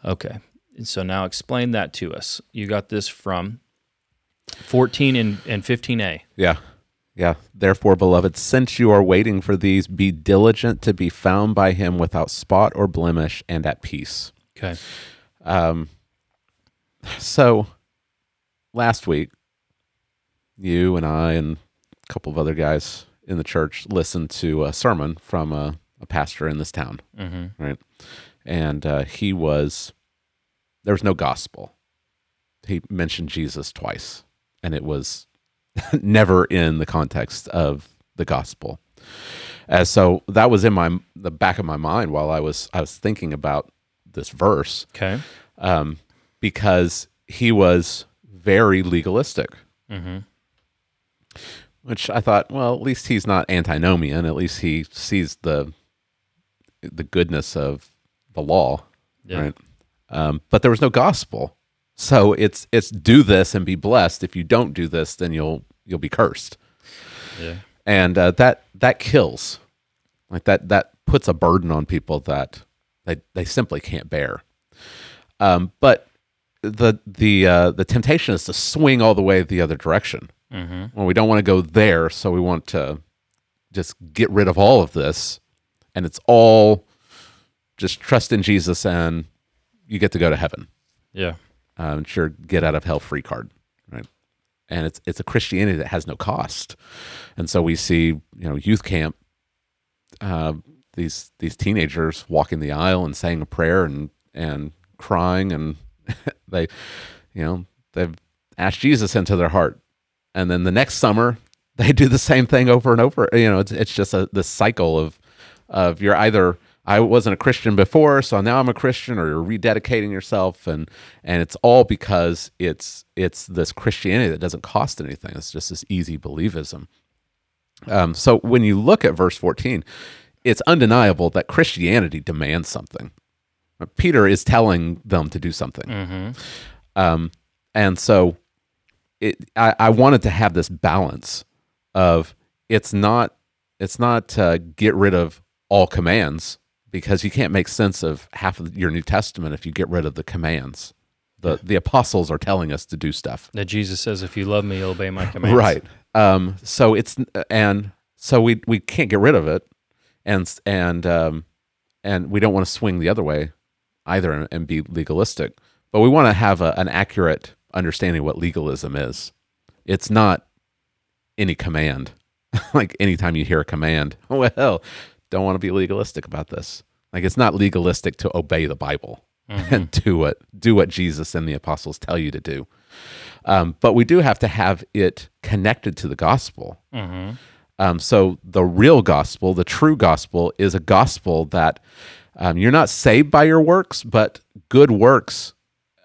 Okay. And so now explain that to us. You got this from 14 and, and 15a. Yeah. Yeah. Therefore, beloved, since you are waiting for these, be diligent to be found by him without spot or blemish and at peace. Okay. Um, so last week, you and I and a couple of other guys in the church listened to a sermon from a, a pastor in this town, Mm-hmm. right? And uh, he was, there was no gospel. He mentioned Jesus twice, and it was never in the context of the gospel. As so that was in my the back of my mind while I was I was thinking about this verse Okay. um, because he was very legalistic, Mm-hmm. which I thought, well, at least he's not antinomian. At least he sees the the goodness of the law, Yeah. right? Um, but there was no gospel, so it's it's do this and be blessed. If you don't do this, then you'll you'll be cursed, Yeah. and uh, that that kills, like that that puts a burden on people that they they simply can't bear. Um, but the the uh, the temptation is to swing all the way the other direction. Mm-hmm. Well, we don't want to go there, so we want to just get rid of all of this, and it's all just trust in Jesus, and you get to go to heaven. Yeah. Um, your get out of hell free card, right? And it's it's a Christianity that has no cost, and so we see you know youth camp, uh, these these teenagers walking the aisle and saying a prayer and and crying, and they, you know, they've asked Jesus into their heart, and then the next summer they do the same thing over and over. You know, it's it's just a this cycle of of you're either I wasn't a Christian before, so now I'm a Christian, or you're rededicating yourself, and and it's all because it's it's this Christianity that doesn't cost anything. It's just this easy believism. Um, so when you look at verse 14, it's undeniable that Christianity demands something. Peter is telling them to do something. Mm-hmm. Um, and so it, I, I wanted to have this balance of it's not it's not uh, get rid of all commands because you can't make sense of half of your New Testament if you get rid of the commands. The the apostles are telling us to do stuff. That Jesus says, "If you love me, you'll obey my commands." Right. Um, so it's and so we we can't get rid of it, and and um, and we don't want to swing the other way either and, and be legalistic, but we want to have a, an accurate understanding of what legalism is. It's not any command. like anytime you hear a command, well, don't want to be legalistic about this. Like it's not legalistic to obey the Bible and do what do what Jesus and the apostles tell you to do. Um, but we do have to have it connected to the gospel. Mm-hmm. Um, so the real gospel, the true gospel, is a gospel that um, you're not saved by your works, but good works.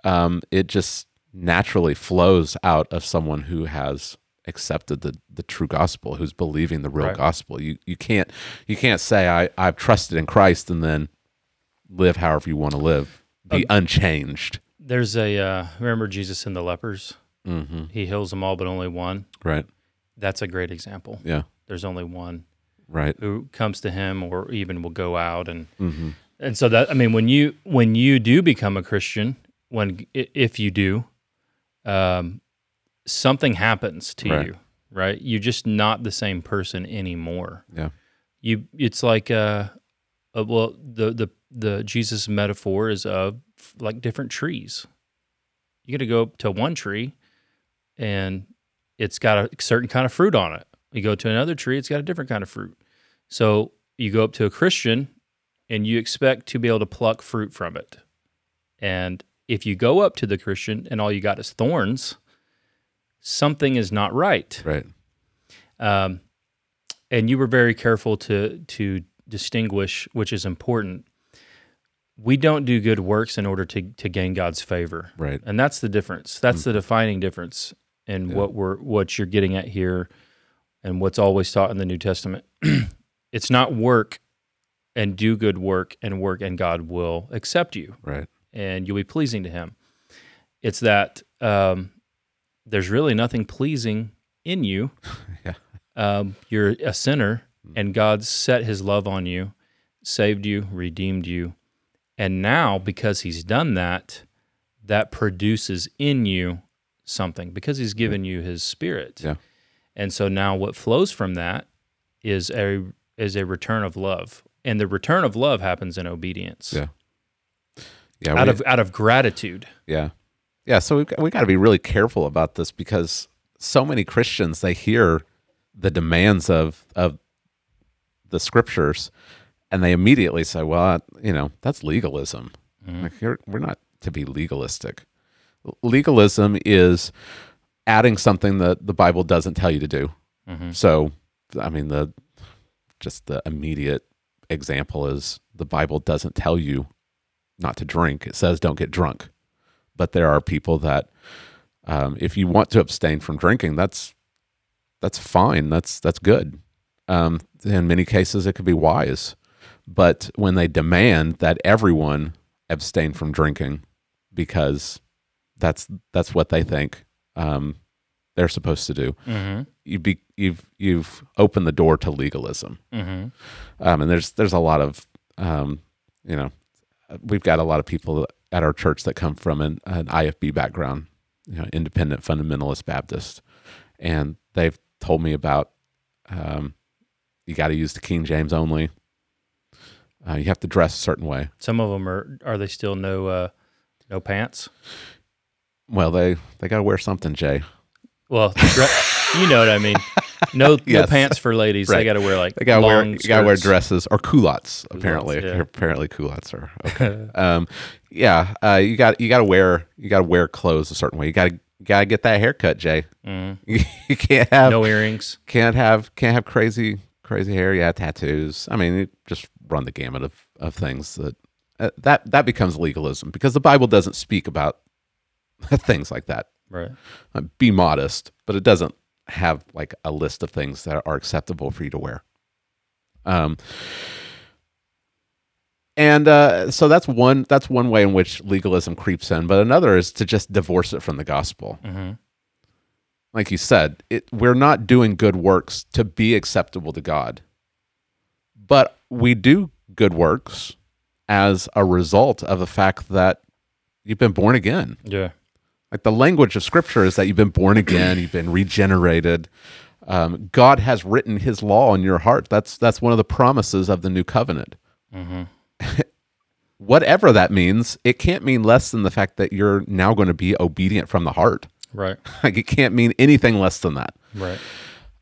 Um, it just naturally flows out of someone who has accepted the, the true gospel, who's believing the real Right. gospel. You you can't you can't say I I've trusted in Christ and then live however you want to live, be unchanged. There's a uh, remember Jesus and the lepers. Mm-hmm. He heals them all, but only one. Right. That's a great example. Yeah. There's only one Right. who comes to him, or even will go out and Mm-hmm. and so that I mean, when you when you do become a Christian, when if you do, um, something happens to Right. you, right? You're just not the same person anymore. Yeah. You, it's like uh, uh well, the the the Jesus metaphor is of like different trees. You got to go up to one tree, and it's got a certain kind of fruit on it. You go to another tree, it's got a different kind of fruit. So you go up to a Christian, and you expect to be able to pluck fruit from it. And if you go up to the Christian and all you got is thorns, something is not right. Right. Um, and you were very careful to to distinguish, which is important. We don't do good works in order to to gain God's favor, Right. and that's the difference. That's the defining difference in Yeah. what we're what you're getting at here, and what's always taught in the New Testament. it's not work and do good work and work, and God will accept you Right. and you'll be pleasing to him. It's that um, there's really nothing pleasing in you. Yeah. Um, you're a sinner, and God set his love on you, saved you, redeemed you. And now, because he's done that, that produces in you something because he's given you his spirit. Yeah. And so now what flows from that is a is a return of love. And the return of love happens in obedience. Yeah. Yeah. Out we- of out of gratitude. Yeah. Yeah. So we've we got to be really careful about this because so many Christians, they hear the demands of, of the scriptures and they immediately say, well, you know, that's legalism. Mm-hmm. Like you're, we're not to be legalistic. Legalism is adding something that the Bible doesn't tell you to do. Mm-hmm. So, I mean, the just the immediate example is the Bible doesn't tell you not to drink. It says don't get drunk. But there are people that, um, if you want to abstain from drinking, that's that's fine. That's that's good. Um, in many cases, it could be wise. But when they demand that everyone abstain from drinking because that's that's what they think um, they're supposed to do, Mm-hmm. you be you've you've opened the door to legalism Mm-hmm. um, and there's there's a lot of um, you know we've got a lot of people at our church that come from an, an IFB background, you know, independent fundamentalist Baptist, and they've told me about um, you got to use the King James only. Uh, you have to dress a certain way. Some of them are are they still no uh, no pants? Well, they they got to wear something, Jay. Well, you know what I mean. No, no pants for ladies. They got to wear like They got to wear got to wear dresses or culottes. Apparently, yeah. apparently culottes are okay. um, yeah, uh, you got you got to wear you got to wear clothes a certain way. You got to got to get that haircut, Jay. Mhm. you can't have No earrings. can't have can't have crazy crazy hair. Yeah, tattoos. I mean, you just run the gamut of of things that uh, that that becomes legalism because the Bible doesn't speak about things like that. Right. Uh, be modest, but it doesn't have like a list of things that are acceptable for you to wear. Um, and uh, so that's one that's one way in which legalism creeps in, but another is to just divorce it from the gospel. Mm-hmm. Like you said, it, we're not doing good works to be acceptable to God, but we do good works as a result of the fact that you've been born again. Yeah. Like the language of Scripture is that you've been born again, you've been regenerated. Um, God has written His law in your heart. That's that's one of the promises of the new covenant. Mm-hmm. Whatever that means, it can't mean less than the fact that you're now going to be obedient from the heart. Right. Like it can't mean anything less than that. Right.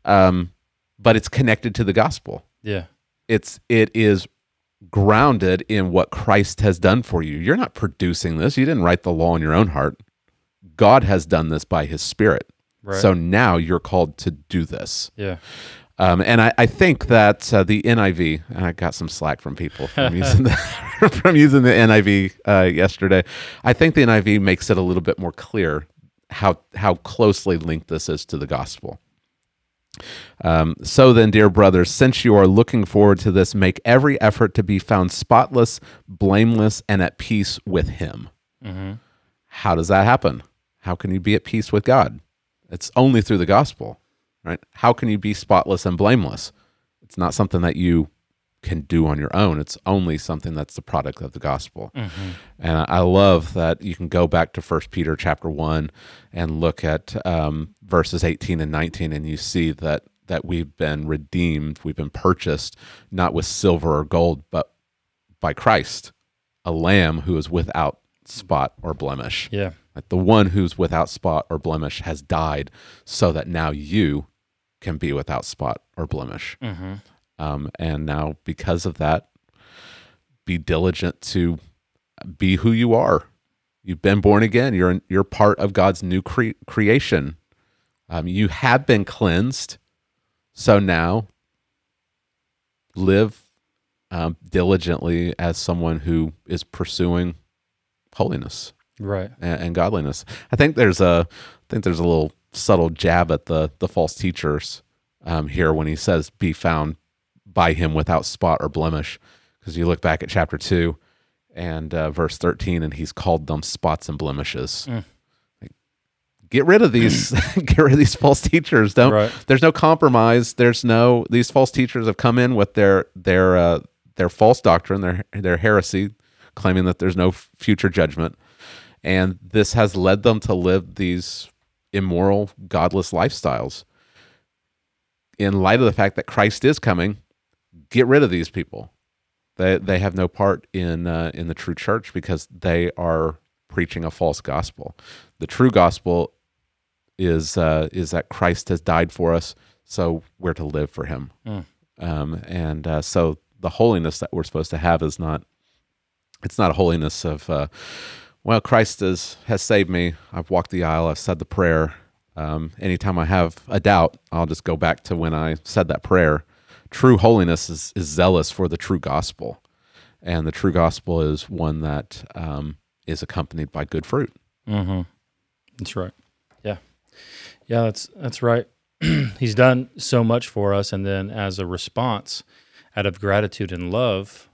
Um, but it's connected to the gospel. Yeah. It's it is grounded in what Christ has done for you. You're not producing this. You didn't write the law in your own heart. God has done this by His Spirit. Right. So now you're called to do this. Yeah. Um, and I, I think that uh, the NIV, and I got some slack from people from using the, from using the NIV uh, yesterday. I think the NIV makes it a little bit more clear how how closely linked this is to the gospel. Um, so then, dear brothers, since you are looking forward to this, make every effort to be found spotless, blameless, and at peace with Him. Mm-hmm. How does that happen? How can you be at peace with God? It's only through the gospel, right? How can you be spotless and blameless? It's not something that you can do on your own. It's only something that's the product of the gospel. Mm-hmm. And I love that you can go back to First Peter chapter one and look at um, verses eighteen and nineteen, and you see that that we've been redeemed, we've been purchased not with silver or gold, but by Christ, a Lamb who is without spot or blemish. Yeah. Like the one who's without spot or blemish has died, so that now you can be without spot or blemish. Mm-hmm. Um, and now, because of that, be diligent to be who you are. You've been born again. You're you're part of God's new cre- creation. Um, you have been cleansed, so now live um, diligently as someone who is pursuing holiness Right. and, and godliness. I think there's a I think there's a little subtle jab at the the false teachers um, here when he says, "Be found by him without spot or blemish," because you look back at chapter two and uh, verse thirteen, and he's called them spots and blemishes. Mm. Like, get rid of these. get rid of these false teachers. Don't. Right. There's no compromise. There's no. These false teachers have come in with their their uh, their false doctrine, their their heresy, claiming that there's no future judgment and this has led them to live these immoral godless lifestyles in light of the fact that Christ is coming, get rid of these people. They they have no part in uh, in the true church because they are preaching a false gospel. The true gospel is uh, is that Christ has died for us, so we're to live for Him. Mm. Um, and uh, so the holiness that we're supposed to have is not it's not a holiness of uh, well Christ has has saved me. I've walked the aisle. I've said the prayer. Um, anytime I have a doubt, I'll just go back to when I said that prayer. True holiness is, is zealous for the true gospel, and the true gospel is one that um, is accompanied by good fruit. Mm-hmm. That's right. Yeah, yeah, that's that's right. He's done so much for us, and then as a response, out of gratitude and love,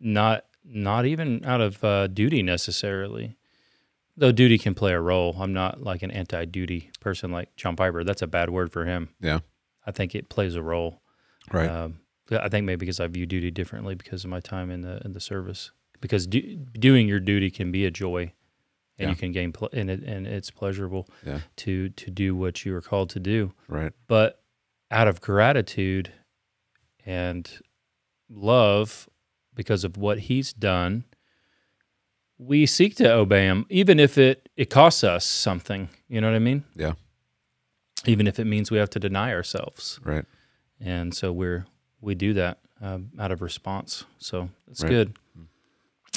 not not even out of uh, duty necessarily, though duty can play a role. I'm not like an anti-duty person like John Piper. That's a bad word for him. Yeah, I think it plays a role. right. Um, I think maybe because I view duty differently because of my time in the in the service. Because do, doing your duty can be a joy, and Yeah. you can gain ple- and it and it's pleasurable Yeah. to to do what you are called to do. right. But out of gratitude and love, because of what He's done, we seek to obey Him, even if it it costs us something. You know what I mean? Yeah. Even if it means we have to deny ourselves Right. and so we're we do that um, out of response. So that's Right. good.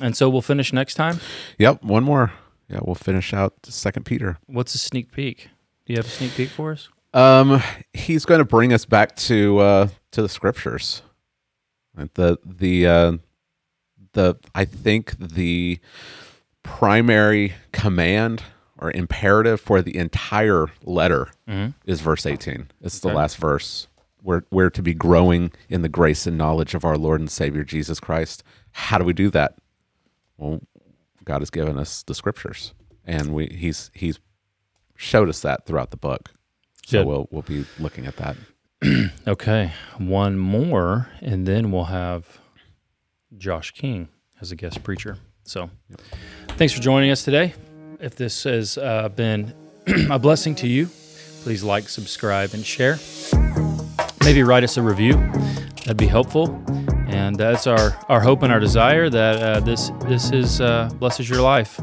And so we'll finish next time. Yep. One more. Yeah, we'll finish out Second Peter. What's a sneak peek? Do you have a sneak peek for us? Um, he's going to bring us back to uh, to the scriptures. The the uh, the I think the primary command or imperative for the entire letter Mm-hmm. is verse 18. It's the last verse. We're, we're to be growing in the grace and knowledge of our Lord and Savior Jesus Christ. How do we do that? Well, God has given us the scriptures, and we he's he's showed us that throughout the book. So Good. we'll we'll be looking at that. Okay, one more, and then we'll have Josh King as a guest preacher. So, thanks for joining us today. If this has uh, been a blessing to you, please like, subscribe, and share. Maybe write us a review. That'd be helpful. And that's our, our hope and our desire that uh, this this is uh, blesses your life,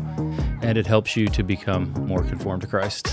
and it helps you to become more conformed to Christ.